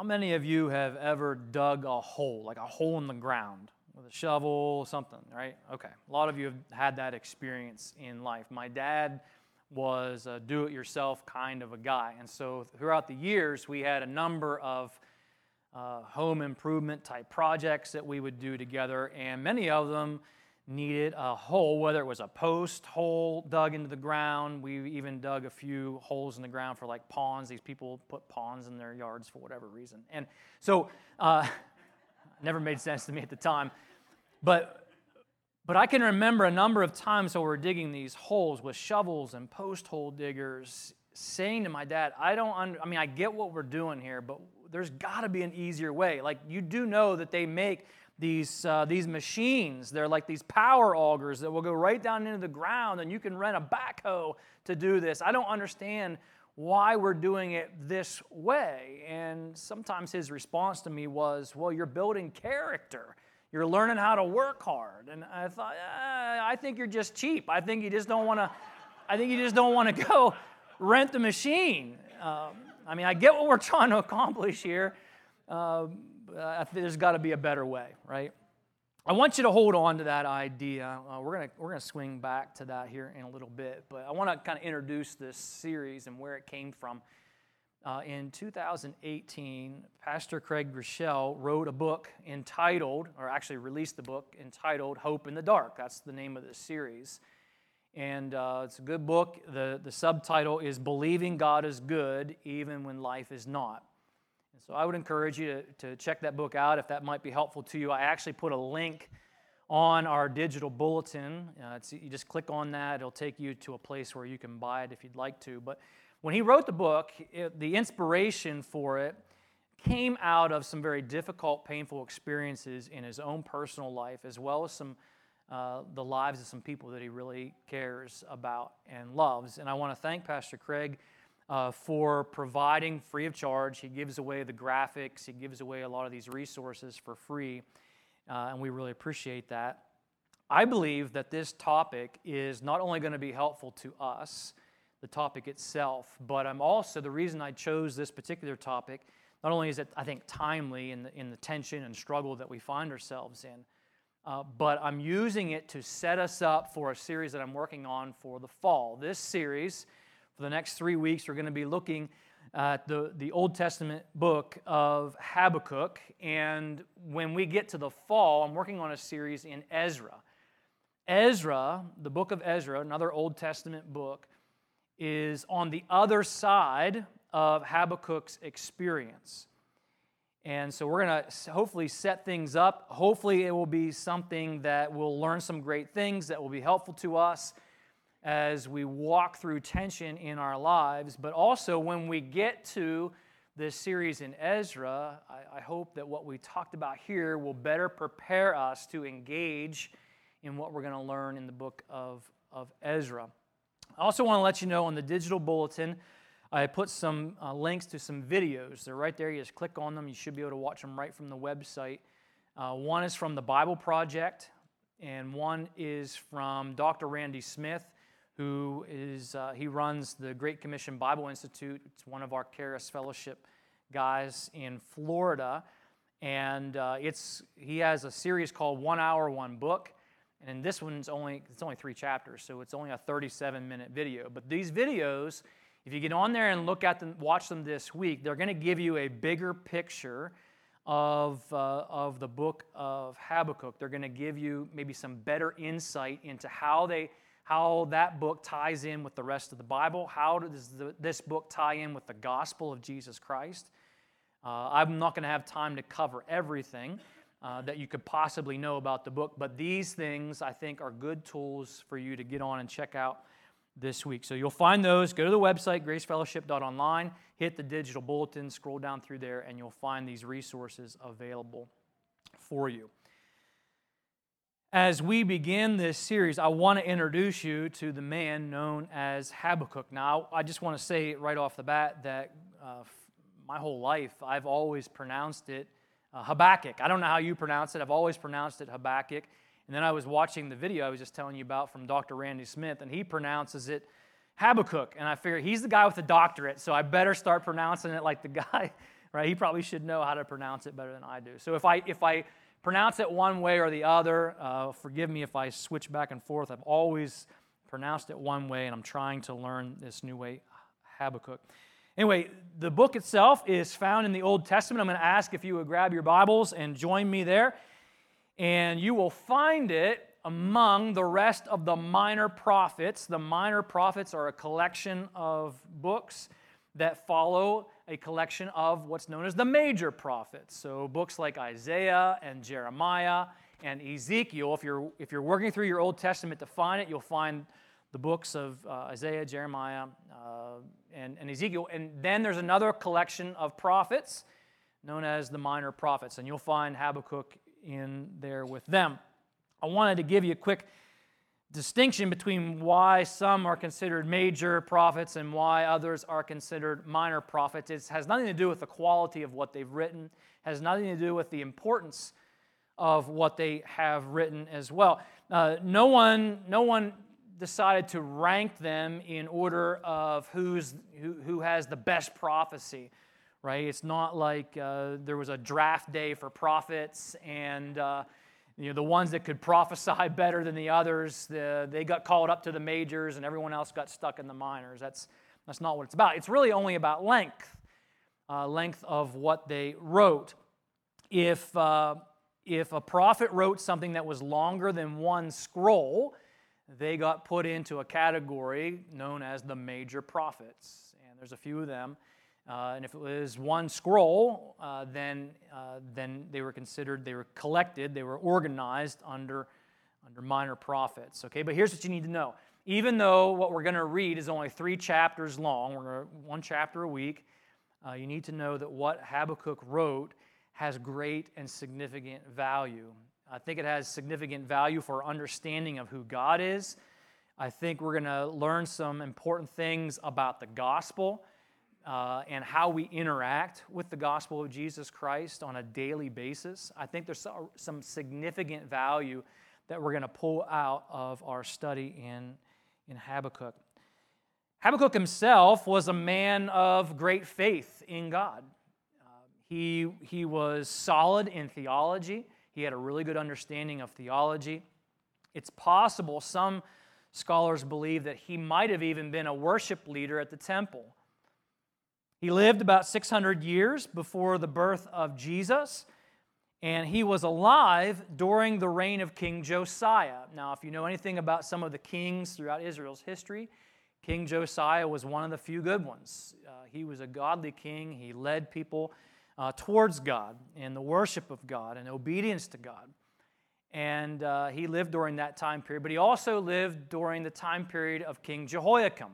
How many of you have ever dug a hole, like a hole in the ground with a shovel, something, right? Okay. A lot of you have had that experience in life. My dad was a do it yourself kind of a guy. And so throughout the years, we had a number of uh, home improvement type projects that we would do together, and many of them needed a hole, whether it was a post hole dug into the ground. We even dug a few holes in the ground for like ponds. These people put ponds in their yards for whatever reason. And so, uh, never made sense to me at the time. But but I can remember a number of times when we're digging these holes with shovels and post hole diggers, saying to my dad, I don't under, I mean, I get what we're doing here, but there's got to be an easier way. Like, you do know that they make these, uh, these machines. They're like these power augers that will go right down into the ground, and you can rent a backhoe to do this. I don't understand why we're doing it this way. And sometimes his response to me was, Well, you're building character. You're learning how to work hard. And I thought, eh, I think you're just cheap. I think you just don't want to. I think you just don't want to go rent the machine. Um, I mean, I get what we're trying to accomplish here. Uh, there's got to be a better way, right? I want you to hold on to that idea. Uh, we're going we're gonna swing back to that here in a little bit, but I want to kind of introduce this series and where it came from. Uh, in 2018, Pastor Craig Groeschel wrote a book entitled, or actually released the book entitled Hope in the Dark. That's the name of the series. And uh, it's a good book. The, the subtitle is Believing God is Good Even When Life is Not. And so I would encourage you to, to check that book out if that might be helpful to you. I actually put a link on our digital bulletin. Uh, you just click on that, it'll take you to a place where you can buy it if you'd like to. But when he wrote the book, it, the inspiration for it came out of some very difficult, painful experiences in his own personal life, as well as some uh, the lives of some people that he really cares about and loves. And I want to thank Pastor Craig uh, for providing free of charge. He gives away the graphics, he gives away a lot of these resources for free, uh, and we really appreciate that. I believe that this topic is not only going to be helpful to us, the topic itself. But I'm also, the reason I chose this particular topic, not only is it, I think, timely in the, in the tension and struggle that we find ourselves in, uh, but I'm using it to set us up for a series that I'm working on for the fall. This series, for the next three weeks, we're going to be looking at the, the Old Testament book of Habakkuk. And when we get to the fall, I'm working on a series in Ezra. Ezra, the book of Ezra, another Old Testament book, is on the other side of Habakkuk's experience. And so we're going to hopefully set things up. Hopefully, it will be something that we'll learn some great things that will be helpful to us as we walk through tension in our lives. But also, when we get to this series in Ezra, I, I hope that what we talked about here will better prepare us to engage in what we're going to learn in the book of, of Ezra. I also want to let you know on the digital bulletin, I put some uh, links to some videos. They're right there. You just click on them. You should be able to watch them right from the website. Uh, one is from the Bible Project, and one is from Dr. Randy Smith, who is uh, he runs the Great Commission Bible Institute. It's one of our Charis Fellowship guys in Florida, and uh, it's he has a series called One Hour One Book and this one's only it's only three chapters, so it's only a 37 minute video. But these videos, if you get on there and look at them, watch them this week, they're going to give you a bigger picture of, uh, of the book of Habakkuk. They're going to give you maybe some better insight into how they how that book ties in with the rest of the Bible. How does the, this book tie in with the gospel of Jesus Christ? Uh, I'm not going to have time to cover everything uh, that you could possibly know about the book. But these things, I think, are good tools for you to get on and check out this week. So you'll find those. Go to the website, gracefellowship.online, hit the digital bulletin, scroll down through there, and you'll find these resources available for you. As we begin this series, I want to introduce you to the man known as Habakkuk. Now, I just want to say right off the bat that uh, my whole life I've always pronounced it uh, Habakkuk. I don't know how you pronounce it. I've always pronounced it Habakkuk. And then I was watching the video I was just telling you about from Dr. Randy Smith, and he pronounces it Habakkuk. And I figured he's the guy with the doctorate, so I better start pronouncing it like the guy right? He probably should know how to pronounce it better than I do. So if I, if I pronounce it one way or the other, uh, forgive me if I switch back and forth. I've always pronounced it one way, and I'm trying to learn this new way, Habakkuk. Anyway, the book itself is found in the Old Testament. I'm going to ask if you would grab your Bibles and join me there. And you will find it among the rest of the minor prophets. The minor prophets are a collection of books that follow a collection of what's known as the major prophets. So books like Isaiah and Jeremiah and Ezekiel. If you're, if you're working through your Old Testament to find it, you'll find the books of uh, Isaiah, Jeremiah, uh, and, and Ezekiel. And then there's another collection of prophets known as the minor prophets. And you'll find Habakkuk in there with them. I wanted to give you a quick distinction between why some are considered major prophets and why others are considered minor prophets. It has nothing to do with the quality of what they've written, has nothing to do with the importance of what they have written as well. Uh, no one, no one decided to rank them in order of who's, who, who has the best prophecy, right? It's not like uh, there was a draft day for prophets and uh, you know, the ones that could prophesy better than the others, the, they got called up to the majors and everyone else got stuck in the minors. That's, that's not what it's about. It's really only about length, uh, length of what they wrote. If, uh, if a prophet wrote something that was longer than one scroll, they got put into a category known as the major prophets. And there's a few of them. Uh, and if it was one scroll, uh, then, uh, then they were considered, they were collected, they were organized under, under minor prophets. Okay, but here's what you need to know. Even though what we're going to read is only three chapters long, we're gonna, one chapter a week, uh, you need to know that what Habakkuk wrote has great and significant value. I think it has significant value for understanding of who God is. I think we're going to learn some important things about the gospel uh, and how we interact with the gospel of Jesus Christ on a daily basis. I think there's some significant value that we're going to pull out of our study in, in Habakkuk. Habakkuk himself was a man of great faith in God. Uh, he, he was solid in theology. He had a really good understanding of theology. It's possible some scholars believe that he might have even been a worship leader at the temple. He lived about 600 years before the birth of Jesus, and he was alive during the reign of King Josiah. Now, if you know anything about some of the kings throughout Israel's history, King Josiah was one of the few good ones. Uh, he was a godly king, he led people uh, towards God and the worship of God and obedience to God. And uh, he lived during that time period, but he also lived during the time period of King Jehoiakim,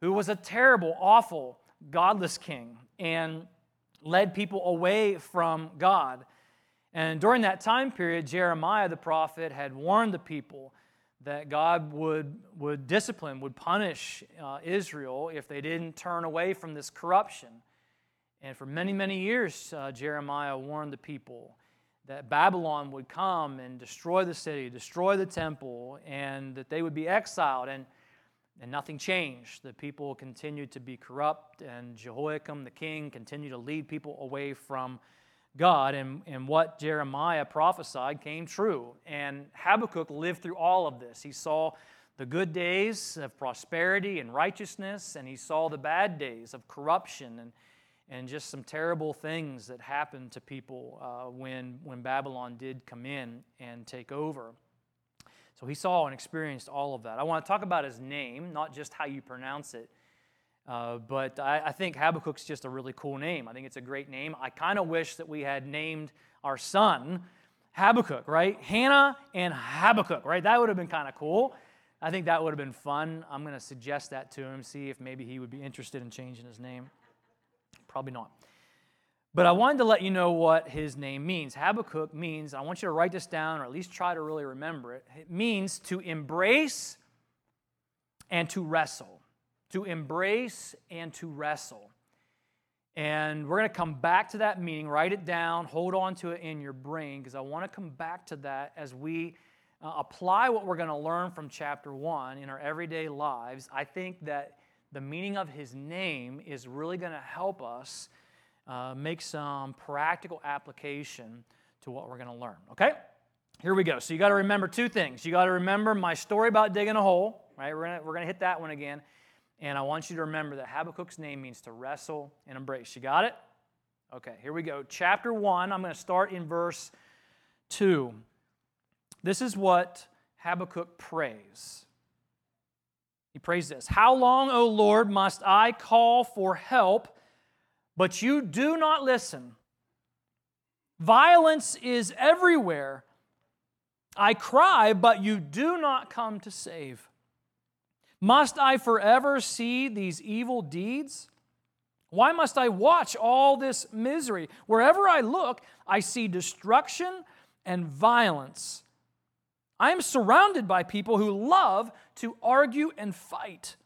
who was a terrible, awful, godless king and led people away from God. And during that time period, Jeremiah the prophet had warned the people that God would, would discipline, would punish uh, Israel if they didn't turn away from this corruption. And for many, many years, uh, Jeremiah warned the people that Babylon would come and destroy the city, destroy the temple, and that they would be exiled. And, and nothing changed. The people continued to be corrupt, and Jehoiakim, the king, continued to lead people away from God. And, and what Jeremiah prophesied came true. And Habakkuk lived through all of this. He saw the good days of prosperity and righteousness, and he saw the bad days of corruption and and just some terrible things that happened to people uh, when, when Babylon did come in and take over. So he saw and experienced all of that. I want to talk about his name, not just how you pronounce it, uh, but I, I, think Habakkuk's just a really cool name. I think it's a great name. I kind of wish that we had named our son Habakkuk, right? Hannah and Habakkuk, right? That would have been kind of cool. I think that would have been fun. I'm going to suggest that to him, see if maybe he would be interested in changing his name. Probably not. But I wanted to let you know what his name means. Habakkuk means, I want you to write this down or at least try to really remember it. It means to embrace and to wrestle. To embrace and to wrestle. And we're going to come back to that meaning. Write it down, hold on to it in your brain, because I want to come back to that as we uh, apply what we're going to learn from chapter one in our everyday lives. I think that the meaning of his name is really going to help us uh, make some practical application to what we're going to learn. Okay? Here we go. So you got to remember two things. You got to remember my story about digging a hole, right? We're going we're gonna hit that one again. And I want you to remember that Habakkuk's name means to wrestle and embrace. You got it? Okay, here we go. Chapter 1, I'm going to start in verse 2. This is what Habakkuk prays. He prays this How long, O Lord, must I call for help, but you do not listen? Violence is everywhere. I cry, but you do not come to save. Must I forever see these evil deeds? Why must I watch all this misery? Wherever I look, I see destruction and violence. I am surrounded by people who love to argue and fight.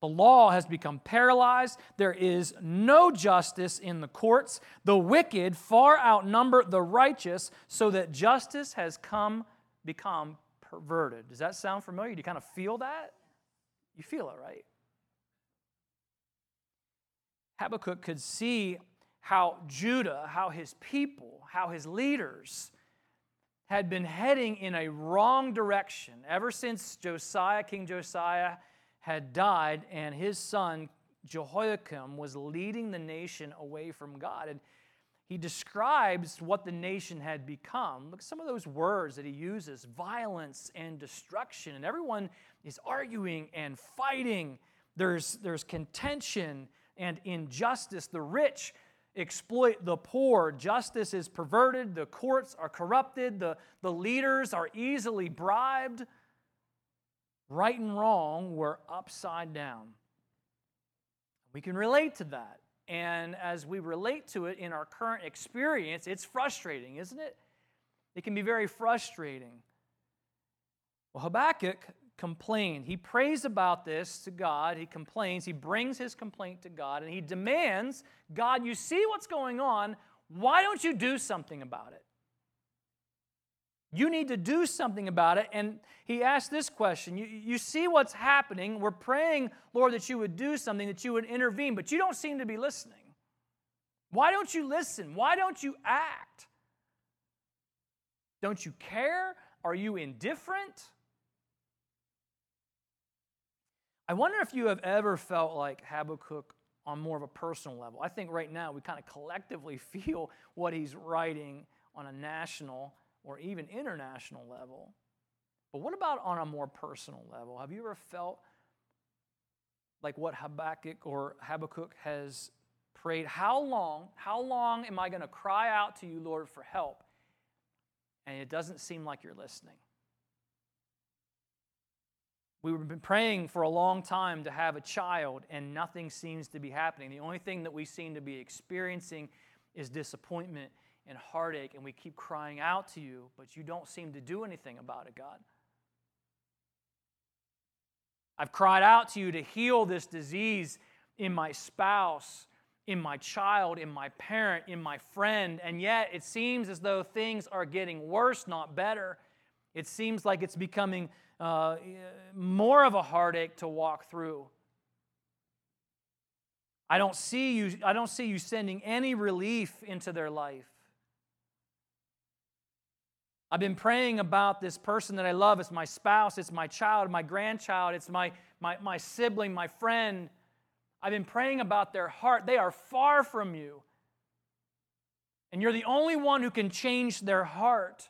The law has become paralyzed. There is no justice in the courts. The wicked far outnumber the righteous, so that justice has come become perverted. Does that sound familiar? Do you kind of feel that? You feel it, right? Habakkuk could see how Judah, how his people, how his leaders had been heading in a wrong direction ever since Josiah, King Josiah, had died and his son Jehoiakim was leading the nation away from God. And he describes what the nation had become. Look at some of those words that he uses violence and destruction. And everyone is arguing and fighting. There's, there's contention and injustice. The rich exploit the poor. Justice is perverted. The courts are corrupted. The, the leaders are easily bribed. Right and wrong were upside down. We can relate to that. And as we relate to it in our current experience, it's frustrating, isn't it? It can be very frustrating. Well, Habakkuk complained. He prays about this to God. He complains. He brings his complaint to God and he demands God, you see what's going on. Why don't you do something about it? You need to do something about it. And he asked this question you, you see what's happening. We're praying, Lord, that you would do something, that you would intervene, but you don't seem to be listening. Why don't you listen? Why don't you act? Don't you care? Are you indifferent? I wonder if you have ever felt like Habakkuk on more of a personal level. I think right now we kind of collectively feel what he's writing on a national or even international level. But what about on a more personal level? Have you ever felt like what Habakkuk or Habakkuk has prayed? How long, how long am I going to cry out to you, Lord, for help? And it doesn't seem like you're listening. We've been praying for a long time to have a child, and nothing seems to be happening. The only thing that we seem to be experiencing is disappointment and heartache, and we keep crying out to you, but you don't seem to do anything about it, God. I've cried out to you to heal this disease in my spouse, in my child, in my parent, in my friend, and yet it seems as though things are getting worse, not better. It seems like it's becoming uh, more of a heartache to walk through. I don't see you, I don't see you sending any relief into their life. I've been praying about this person that I love. It's my spouse, it's my child, my grandchild, it's my, my, my sibling, my friend. I've been praying about their heart. They are far from you. And you're the only one who can change their heart.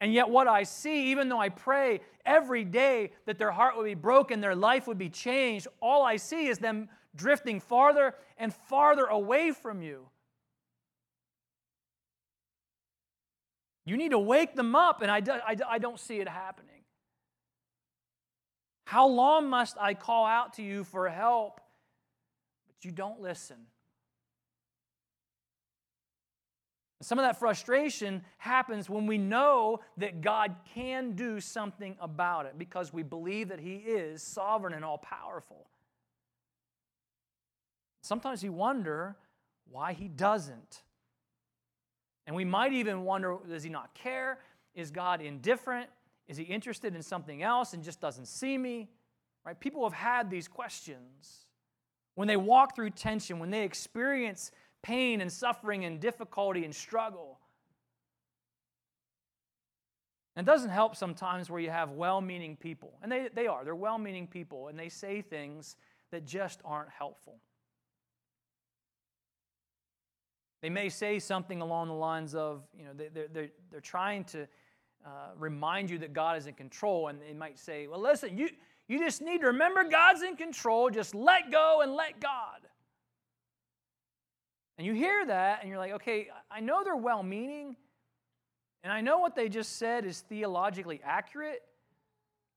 And yet, what I see, even though I pray every day that their heart would be broken, their life would be changed, all I see is them drifting farther and farther away from you. You need to wake them up, and I, do, I, I don't see it happening. How long must I call out to you for help? But you don't listen. Some of that frustration happens when we know that God can do something about it because we believe that He is sovereign and all powerful. Sometimes we wonder why He doesn't. And we might even wonder does He not care? Is God indifferent? Is He interested in something else and just doesn't see me? Right? People have had these questions. when they walk through tension, when they experience pain and suffering and difficulty and struggle. And it doesn't help sometimes where you have well meaning people, and they, they are, they're well meaning people, and they say things that just aren't helpful. They may say something along the lines of, you know, they, they're, they're, they're trying to uh, remind you that God is in control, and they might say, well, listen, you, you just need to remember God's in control, just let go and let God. And you hear that, and you're like, okay, I know they're well meaning, and I know what they just said is theologically accurate,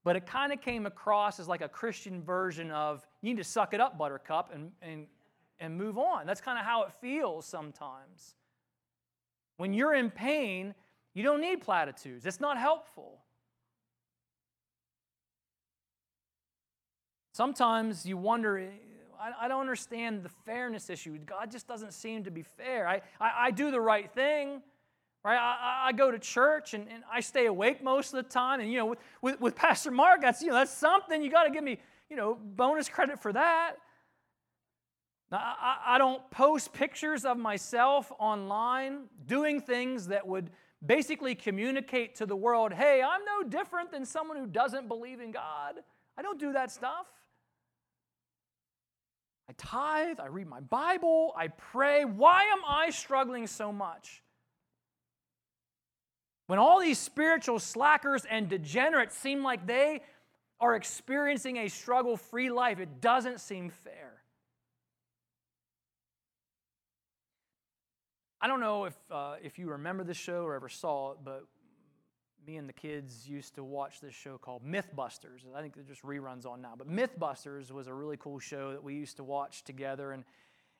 but it kind of came across as like a Christian version of, you need to suck it up, buttercup, and, and, and move on. That's kind of how it feels sometimes. When you're in pain, you don't need platitudes, it's not helpful. Sometimes you wonder, eh, I, don't understand the fairness issue. God just doesn't seem to be fair. I, I, I do the right thing, right? I, I go to church and, and I stay awake most of the time. And, you know, with, with, with Pastor Mark, that's, you know, that's something. You got to give me, you know, bonus credit for that. Now, I, I don't post pictures of myself online doing things that would basically communicate to the world, hey, I'm no different than someone who doesn't believe in God. I don't do that stuff. I tithe, I read my Bible, I pray. Why am I struggling so much? When all these spiritual slackers and degenerates seem like they are experiencing a struggle free life, it doesn't seem fair. I don't know if, uh, if you remember the show or ever saw it, but me and the kids used to watch this show called Mythbusters. I think they're just reruns on now. But Mythbusters was a really cool show that we used to watch together. And,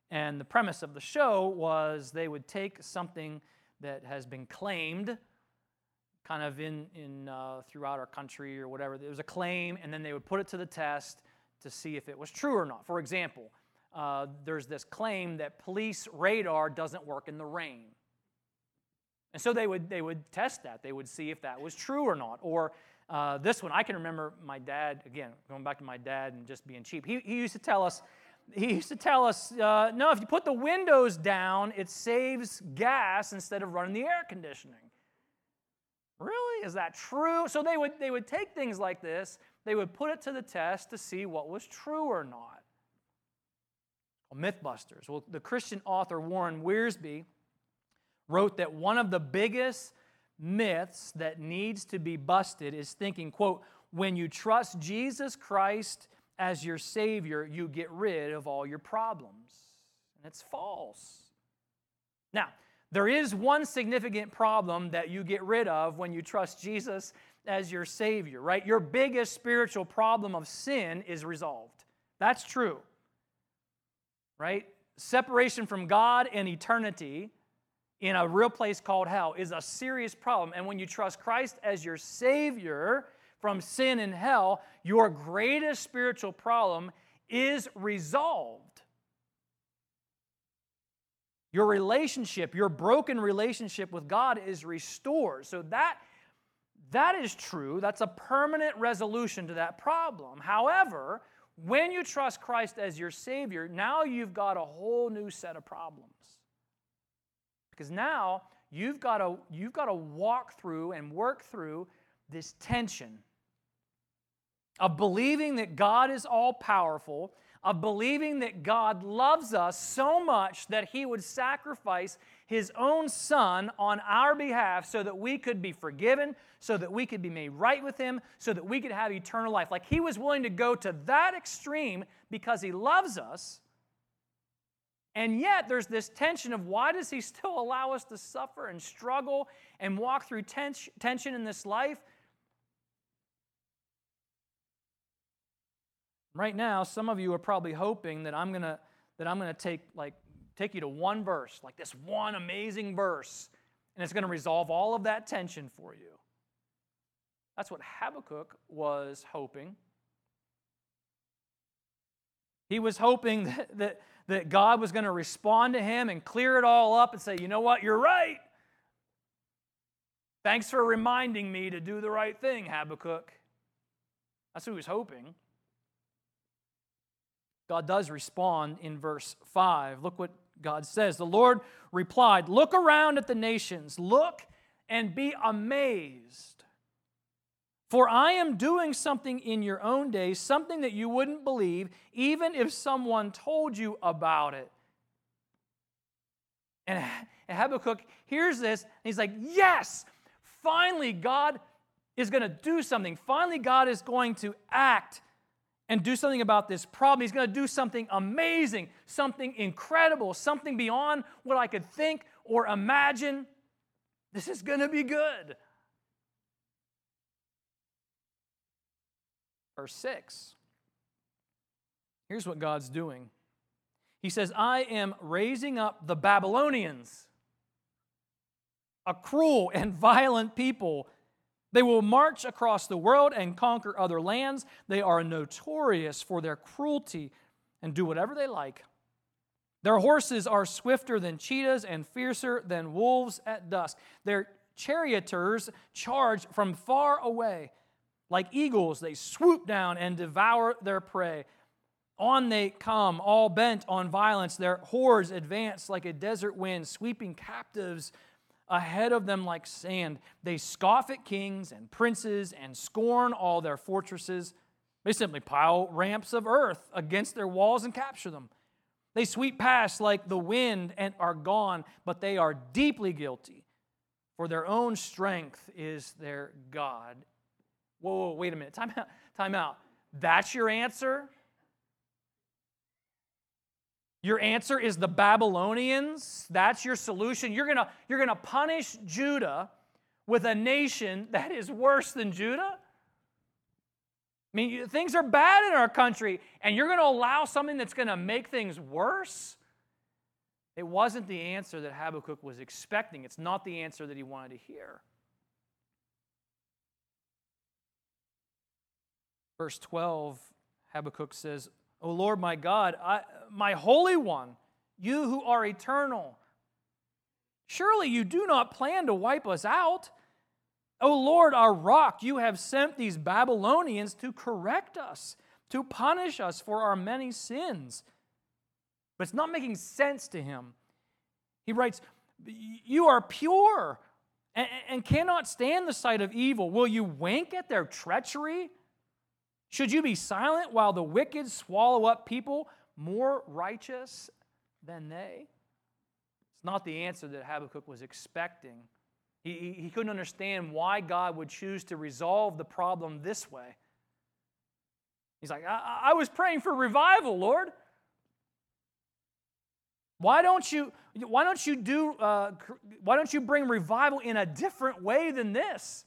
and the premise of the show was they would take something that has been claimed kind of in, in uh, throughout our country or whatever. There was a claim, and then they would put it to the test to see if it was true or not. For example, uh, there's this claim that police radar doesn't work in the rain. And so they would, they would test that. They would see if that was true or not. Or uh, this one, I can remember my dad, again, going back to my dad and just being cheap. He, he used to tell us, he used to tell us, uh, no, if you put the windows down, it saves gas instead of running the air conditioning. Really? Is that true? So they would, they would take things like this, they would put it to the test to see what was true or not. Mythbusters. Well, the Christian author Warren Wiersbe wrote that one of the biggest myths that needs to be busted is thinking, quote, when you trust Jesus Christ as your Savior, you get rid of all your problems. And it's false. Now, there is one significant problem that you get rid of when you trust Jesus as your Savior, right? Your biggest spiritual problem of sin is resolved. That's true, right? Separation from God and eternity in a real place called hell is a serious problem. And when you trust Christ as your Savior from sin and hell, your greatest spiritual problem is resolved. Your relationship, your broken relationship with God is restored. So that, that is true. That's a permanent resolution to that problem. However, when you trust Christ as your Savior, now you've got a whole new set of problems. Because now you've got to you've got to walk through and work through this tension of believing that God is all powerful, of believing that God loves us so much that he would sacrifice his own son on our behalf so that we could be forgiven, so that we could be made right with him, so that we could have eternal life. Like he was willing to go to that extreme because he loves us. And yet, there's this tension of why does he still allow us to suffer and struggle and walk through tension in this life? Right now, some of you are probably hoping that I'm gonna that I'm gonna take like take you to one verse, like this one amazing verse, and it's gonna resolve all of that tension for you. That's what Habakkuk was hoping. He was hoping that, that that God was going to respond to him and clear it all up and say, you know what, you're right. Thanks for reminding me to do the right thing, Habakkuk. That's who he was hoping. God does respond in verse 5. Look what God says. The Lord replied, Look around at the nations, look and be amazed. For I am doing something in your own days, something that you wouldn't believe, even if someone told you about it. And Habakkuk hears this, and he's like, Yes, finally, God is going to do something. Finally, God is going to act and do something about this problem. He's going to do something amazing, something incredible, something beyond what I could think or imagine. This is going to be good. Verse 6. Here's what God's doing He says, I am raising up the Babylonians, a cruel and violent people they will march across the world and conquer other lands. They are notorious for their cruelty and do whatever they like. Their horses are swifter than cheetahs and fiercer than wolves at dusk. Their charioteers charge from far away. Like eagles, they swoop down and devour their prey. On they come, all bent on violence. Their hordes advance like a desert wind, sweeping captives ahead of them like sand. They scoff at kings and princes and scorn all their fortresses. They simply pile ramps of earth against their walls and capture them. They sweep past like the wind and are gone, but they are deeply guilty, for their own strength is their God. Whoa, whoa wait a minute. Time out. Time out. That's your answer? Your answer is the Babylonians. That's your solution. You're to you're going to punish Judah with a nation that is worse than Judah? I mean, things are bad in our country, and you're going to allow something that's going to make things worse? It wasn't the answer that Habakkuk was expecting. It's not the answer that he wanted to hear. Verse 12, Habakkuk says, O Lord my God, I, my Holy One, you who are eternal. Surely you do not plan to wipe us out. O Lord, our rock, you have sent these Babylonians to correct us, to punish us for our many sins. But it's not making sense to him. He writes, You are pure and, and cannot stand the sight of evil. Will you wink at their treachery? Should you be silent while the wicked swallow up people more righteous than they? It's not the answer that Habakkuk was expecting. He, he, couldn't understand why God would choose to resolve the problem this way. He's like, I, I was praying for revival, Lord. Why don't you, why don't you do, uh, why don't you bring revival in a different way than this?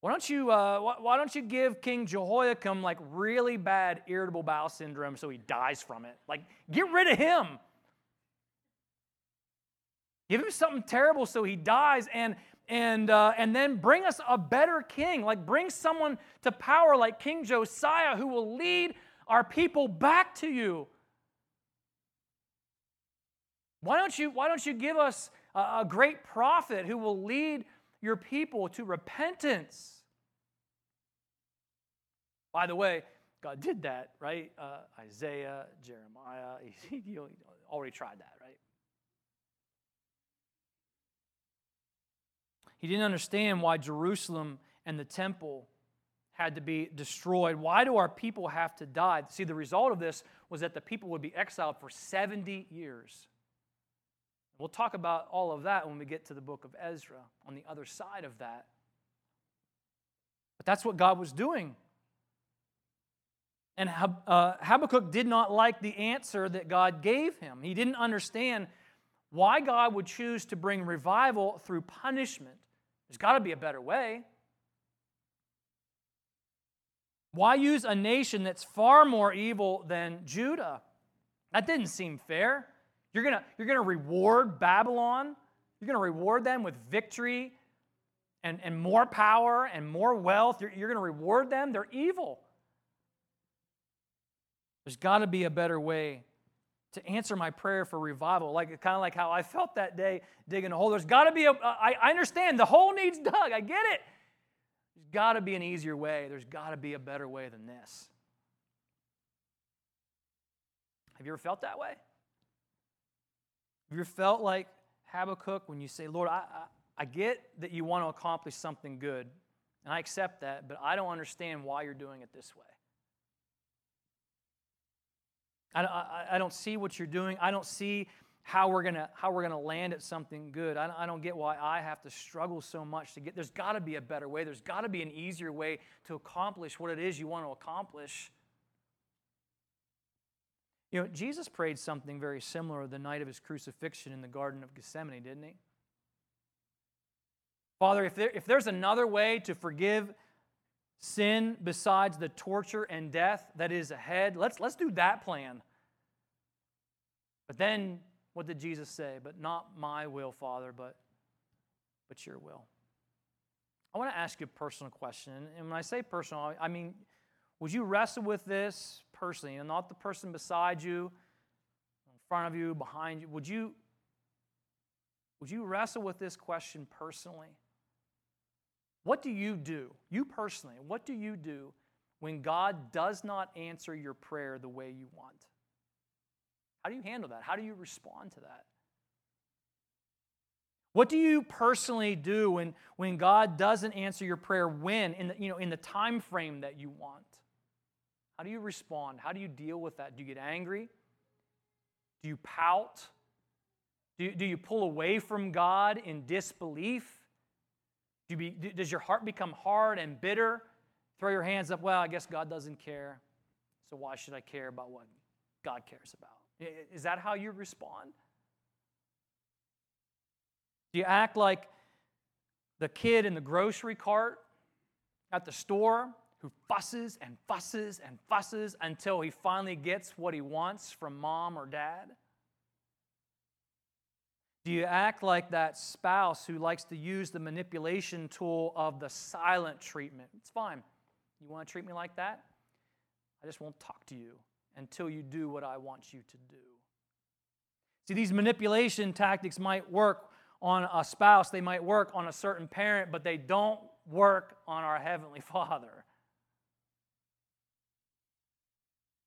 Why don't you, uh, why, why don't you give King Jehoiakim like really bad irritable bowel syndrome so he dies from it? Like, get rid of him. Give him something terrible so he dies and and uh, and then bring us a better king like bring someone to power like king josiah who will lead our people back to you why don't you why don't you give us a, a great prophet who will lead your people to repentance by the way, God did that, right? Uh, Isaiah, Jeremiah, Ezekiel, already tried that, right? He didn't understand why Jerusalem and the temple had to be destroyed. Why do our people have to die? See, the result of this was that the people would be exiled for 70 years. We'll talk about all of that when we get to the book of Ezra on the other side of that. But that's what God was doing. And uh, Habakkuk did not like the answer that God gave him. He didn't understand why God would choose to bring revival through punishment. There's got to be a better way. Why use a nation that's far more evil than Judah? That didn't seem fair. You're going you're to reward Babylon, you're going to reward them with victory and, and more power and more wealth. You're, you're going to reward them. They're evil. There's got to be a better way to answer my prayer for revival, like kind of like how I felt that day digging a hole. There's got to be a. I, I understand the hole needs dug. I get it. There's got to be an easier way. There's got to be a better way than this. Have you ever felt that way? Have you felt like Habakkuk when you say, Lord, I, I, I get that you want to accomplish something good, and I accept that, but I don't understand why you're doing it this way. I, I, I don't see what you're doing. I don't see how we're gonna how we're gonna land at something good. I, I don't get why I have to struggle so much to get. There's got to be a better way. There's got to be an easier way to accomplish what it is you want to accomplish. You know, Jesus prayed something very similar the night of his crucifixion in the Garden of Gethsemane, didn't he? Father, if, there, if there's another way to forgive sin besides the torture and death that is ahead, let's, let's do that plan. But then, what did Jesus say? But not my will, Father, but, but your will. I want to ask you a personal question. And when I say personal, I mean, would you wrestle with this personally and not the person beside you, in front of you, behind you? Would you, would you wrestle with this question personally? What do you do, you personally, what do you do when God does not answer your prayer the way you want? How do you handle that? How do you respond to that? What do you personally do when, when God doesn't answer your prayer when in the, you know, in the time frame that you want? How do you respond? How do you deal with that? Do you get angry? Do you pout? Do you, do you pull away from God in disbelief? Do you be, does your heart become hard and bitter? Throw your hands up, well, I guess God doesn't care, so why should I care about what God cares about? Is that how you respond? Do you act like the kid in the grocery cart at the store who fusses and fusses and fusses until he finally gets what he wants from mom or dad? Do you act like that spouse who likes to use the manipulation tool of the silent treatment? It's fine. You want to treat me like that? I just won't talk to you until you do what I want you to do. See, these manipulation tactics might work on a spouse, they might work on a certain parent, but they don't work on our Heavenly Father.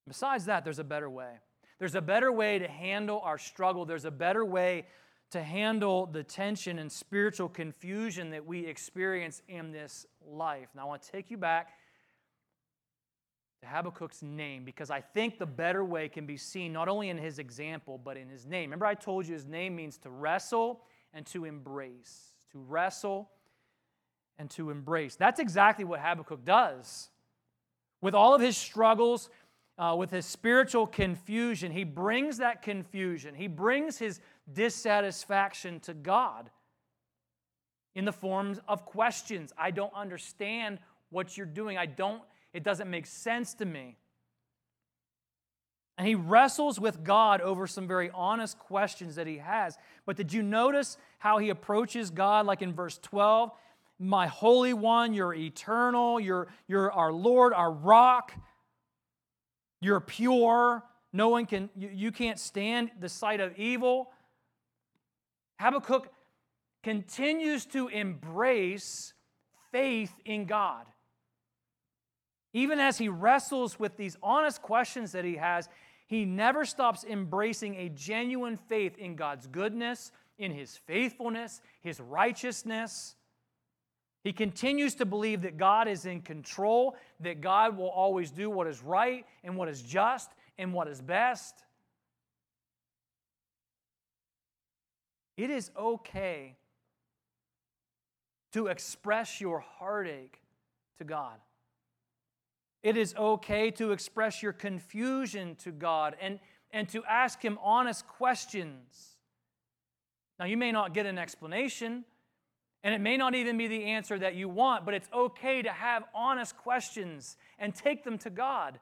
Besides that, there's a better way. There's a better way to handle our struggle. There's a better way to handle the tension and spiritual confusion that we experience in this life. Now, I want to take you back to Habakkuk's name because I think the better way can be seen not only in his example, but in his name. Remember, I told you his name means to wrestle and to embrace. To wrestle and to embrace. That's exactly what Habakkuk does. With all of his struggles, uh, with his spiritual confusion, he brings that confusion, he brings his dissatisfaction to God in the forms of questions. I don't understand what you're doing. I don't, it doesn't make sense to me. And he wrestles with God over some very honest questions that he has. But did you notice how he approaches God, like in verse 12? My Holy One, you're eternal, you're, you're our Lord, our rock, you're pure. No one can, you, you can't stand the sight of evil. Habakkuk continues to embrace faith in God. Even as he wrestles with these honest questions that he has, he never stops embracing a genuine faith in God's goodness, in his faithfulness, his righteousness. He continues to believe that God is in control, that God will always do what is right and what is just and what is best. It is okay to express your heartache to God. It is okay to express your confusion to God and, and to ask Him honest questions. Now, you may not get an explanation, and it may not even be the answer that you want, but it's okay to have honest questions and take them to God.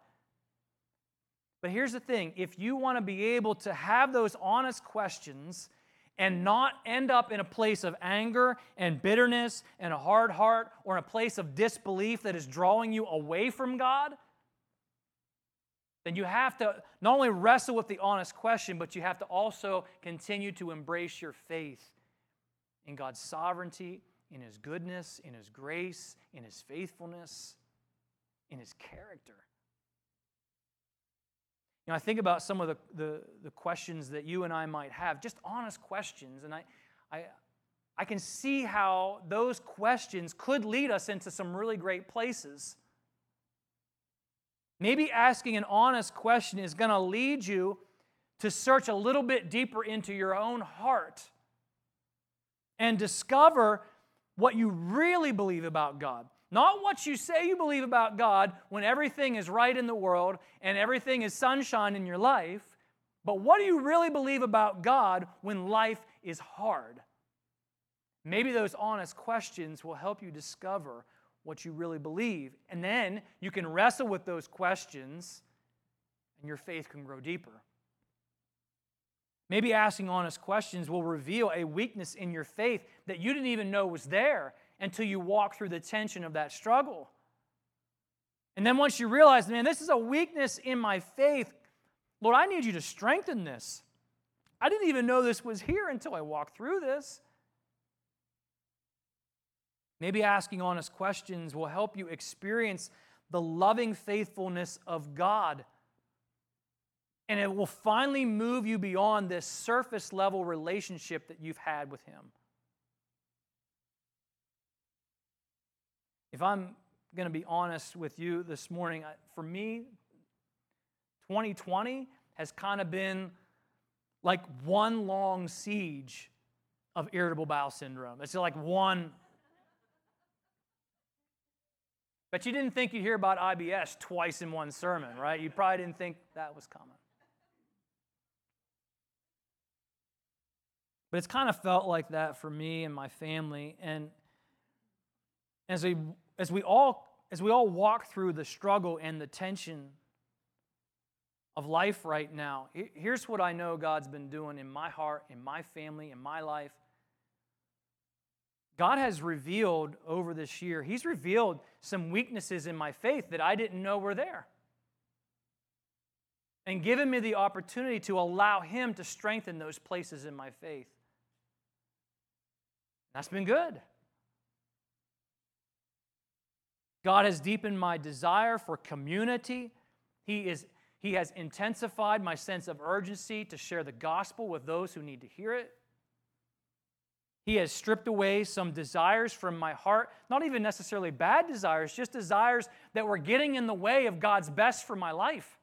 But here's the thing if you want to be able to have those honest questions and not end up in a place of anger and bitterness and a hard heart or in a place of disbelief that is drawing you away from God, then you have to not only wrestle with the honest question, but you have to also continue to embrace your faith in God's sovereignty in His goodness, in His grace, in His faithfulness, in His character. You know, I think about some of the, the, the, questions that you and I might have, just honest questions, and I, I, I can see how those questions could lead us into some really great places. Maybe asking an honest question is going to lead you to search a little bit deeper into your own heart and discover what you really believe about God. Not what you say you believe about God when everything is right in the world and everything is sunshine in your life, but what do you really believe about God when life is hard? Maybe those honest questions will help you discover what you really believe. And then you can wrestle with those questions and your faith can grow deeper. Maybe asking honest questions will reveal a weakness in your faith that you didn't even know was there until you walk through the tension of that struggle. And then once you realize, man, this is a weakness in my faith, Lord, I need you to strengthen this. I didn't even know this was here until I walked through this. Maybe asking honest questions will help you experience the loving faithfulness of God and it will finally move you beyond this surface level relationship that you've had with Him. If I'm going to be honest with you this morning, for me, 2020 has kind of been like one long siege of irritable bowel syndrome. It's like one. But you didn't think you'd hear about IBS twice in one sermon, right? You probably didn't think that was coming. But it's kind of felt like that for me and my family. And as we, as we, all, as we all walk through the struggle and the tension of life right now, here's what I know God's been doing in my heart, in my family, in my life. God has revealed over this year, He's revealed some weaknesses in my faith that I didn't know were there. And given me the opportunity to allow Him to strengthen those places in my faith. That's been good. God has deepened my desire for community. He, is, he has intensified my sense of urgency to share the gospel with those who need to hear it. He has stripped away some desires from my heart, not even necessarily bad desires, just desires that were getting in the way of God's best for my life.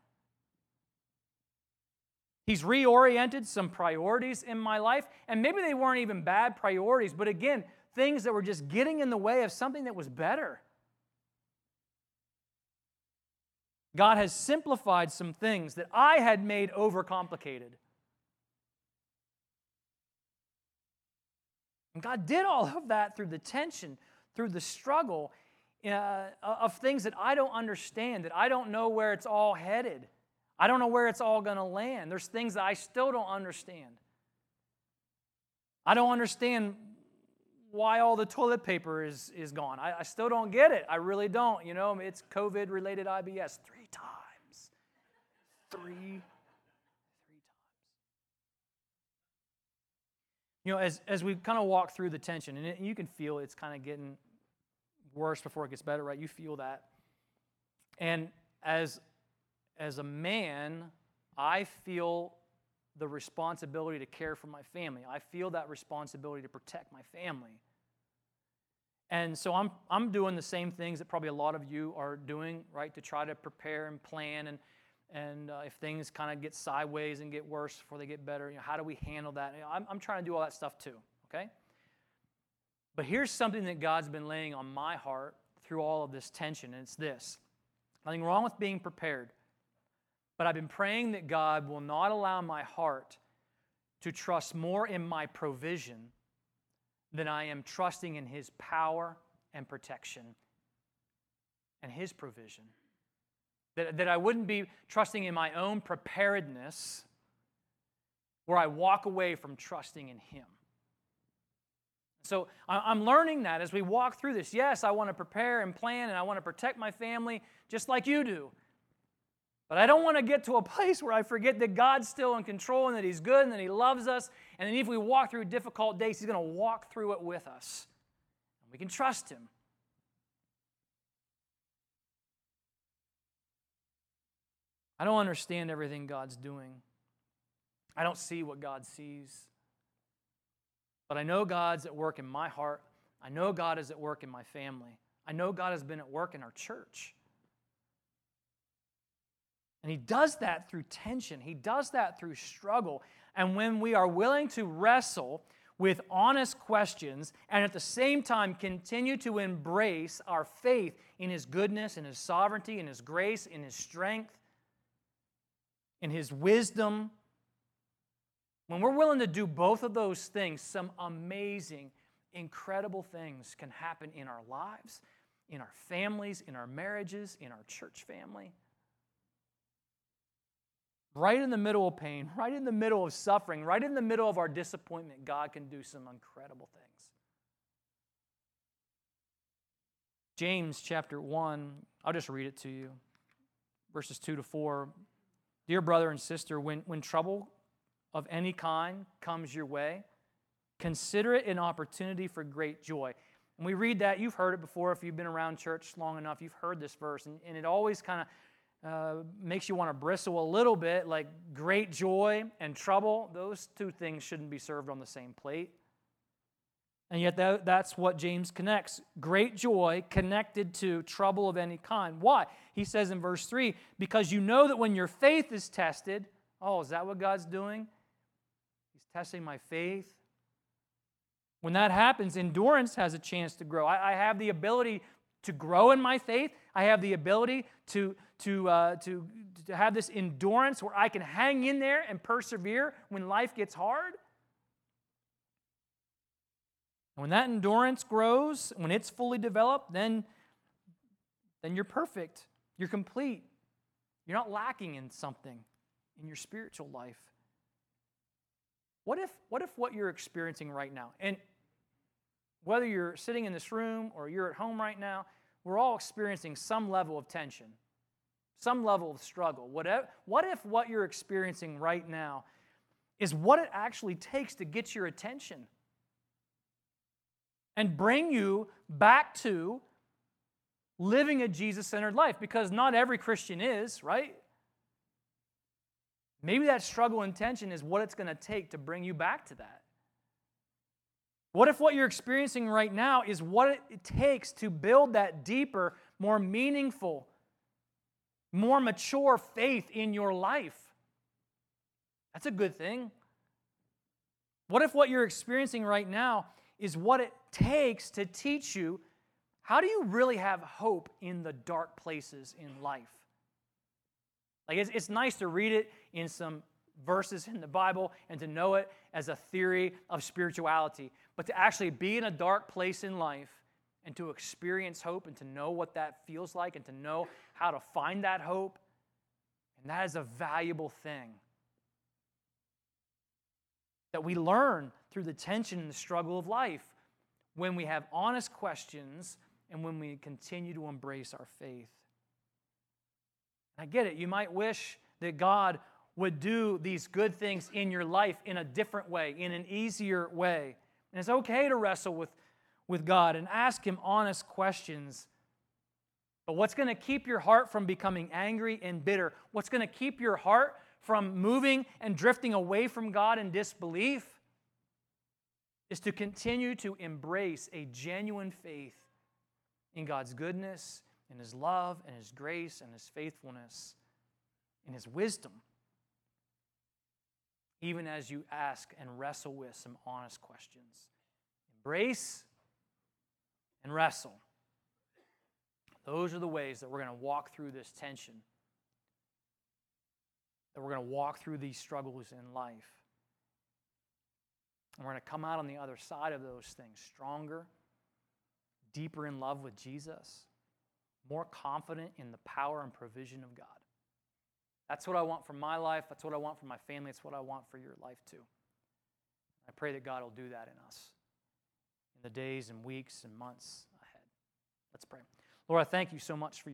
He's reoriented some priorities in my life, and maybe they weren't even bad priorities, but again, things that were just getting in the way of something that was better. God has simplified some things that I had made overcomplicated. And God did all of that through the tension, through the struggle uh, of things that I don't understand, that I don't know where it's all headed. I don't know where it's all going to land. There's things that I still don't understand. I don't understand why all the toilet paper is, is gone. I, I still don't get it. I really don't. You know, it's COVID related IBS three times. Three, three times. You know, as, as we kind of walk through the tension, and it, you can feel it's kind of getting worse before it gets better, right? You feel that. And as as a man, I feel the responsibility to care for my family. I feel that responsibility to protect my family. And so I'm, I'm doing the same things that probably a lot of you are doing, right, to try to prepare and plan. And, and uh, if things kind of get sideways and get worse before they get better, you know, how do we handle that? You know, I'm, I'm trying to do all that stuff too, okay? But here's something that God's been laying on my heart through all of this tension, and it's this nothing wrong with being prepared. But I've been praying that God will not allow my heart to trust more in my provision than I am trusting in His power and protection and His provision. That, that I wouldn't be trusting in my own preparedness where I walk away from trusting in Him. So I'm learning that as we walk through this. Yes, I want to prepare and plan and I want to protect my family just like you do. But I don't want to get to a place where I forget that God's still in control and that He's good and that He loves us. And that if we walk through difficult days, He's going to walk through it with us. And We can trust Him. I don't understand everything God's doing. I don't see what God sees. But I know God's at work in my heart. I know God is at work in my family. I know God has been at work in our church. And He does that through tension, He does that through struggle. And when we are willing to wrestle with honest questions and at the same time continue to embrace our faith in His goodness, in His sovereignty, in His grace, in His strength, in His wisdom, when we're willing to do both of those things, some amazing, incredible things can happen in our lives, in our families, in our marriages, in our church family. Right in the middle of pain, right in the middle of suffering, right in the middle of our disappointment, God can do some incredible things. James chapter 1, I'll just read it to you. Verses 2 to 4. Dear brother and sister, when, when trouble of any kind comes your way, consider it an opportunity for great joy. And we read that, you've heard it before if you've been around church long enough, you've heard this verse, and, and it always kind of uh, makes you want to bristle a little bit like great joy and trouble. Those two things shouldn't be served on the same plate. And yet, that, that's what James connects great joy connected to trouble of any kind. Why? He says in verse 3 because you know that when your faith is tested, oh, is that what God's doing? He's testing my faith. When that happens, endurance has a chance to grow. I, I have the ability to grow in my faith. I have the ability to, to, uh, to, to have this endurance where I can hang in there and persevere when life gets hard. When that endurance grows, when it's fully developed, then, then you're perfect. You're complete. You're not lacking in something in your spiritual life. What if, what if what you're experiencing right now, and whether you're sitting in this room or you're at home right now, we're all experiencing some level of tension, some level of struggle. What if, what if what you're experiencing right now is what it actually takes to get your attention and bring you back to living a Jesus centered life? Because not every Christian is, right? Maybe that struggle and tension is what it's going to take to bring you back to that. What if what you're experiencing right now is what it takes to build that deeper, more meaningful, more mature faith in your life? That's a good thing. What if what you're experiencing right now is what it takes to teach you how do you really have hope in the dark places in life? Like, it's, it's nice to read it in some verses in the Bible and to know it as a theory of spirituality, but to actually be in a dark place in life and to experience hope and to know what that feels like and to know how to find that hope, and that is a valuable thing that we learn through the tension and the struggle of life when we have honest questions and when we continue to embrace our faith. I get it. You might wish that God would do these good things in your life in a different way, in an easier way. And it's okay to wrestle with, with God and ask Him honest questions. But what's going to keep your heart from becoming angry and bitter? What's going to keep your heart from moving and drifting away from God in disbelief? Is to continue to embrace a genuine faith in God's goodness in His love and His grace and His faithfulness, in His wisdom, even as you ask and wrestle with some honest questions. Embrace and wrestle. Those are the ways that we're going to walk through this tension, that we're going to walk through these struggles in life. And we're going to come out on the other side of those things stronger, deeper in love with Jesus more confident in the power and provision of God. That's what I want for my life. That's what I want for my family. It's what I want for your life too. I pray that God will do that in us in the days and weeks and months ahead. Let's pray. Lord, I thank you so much for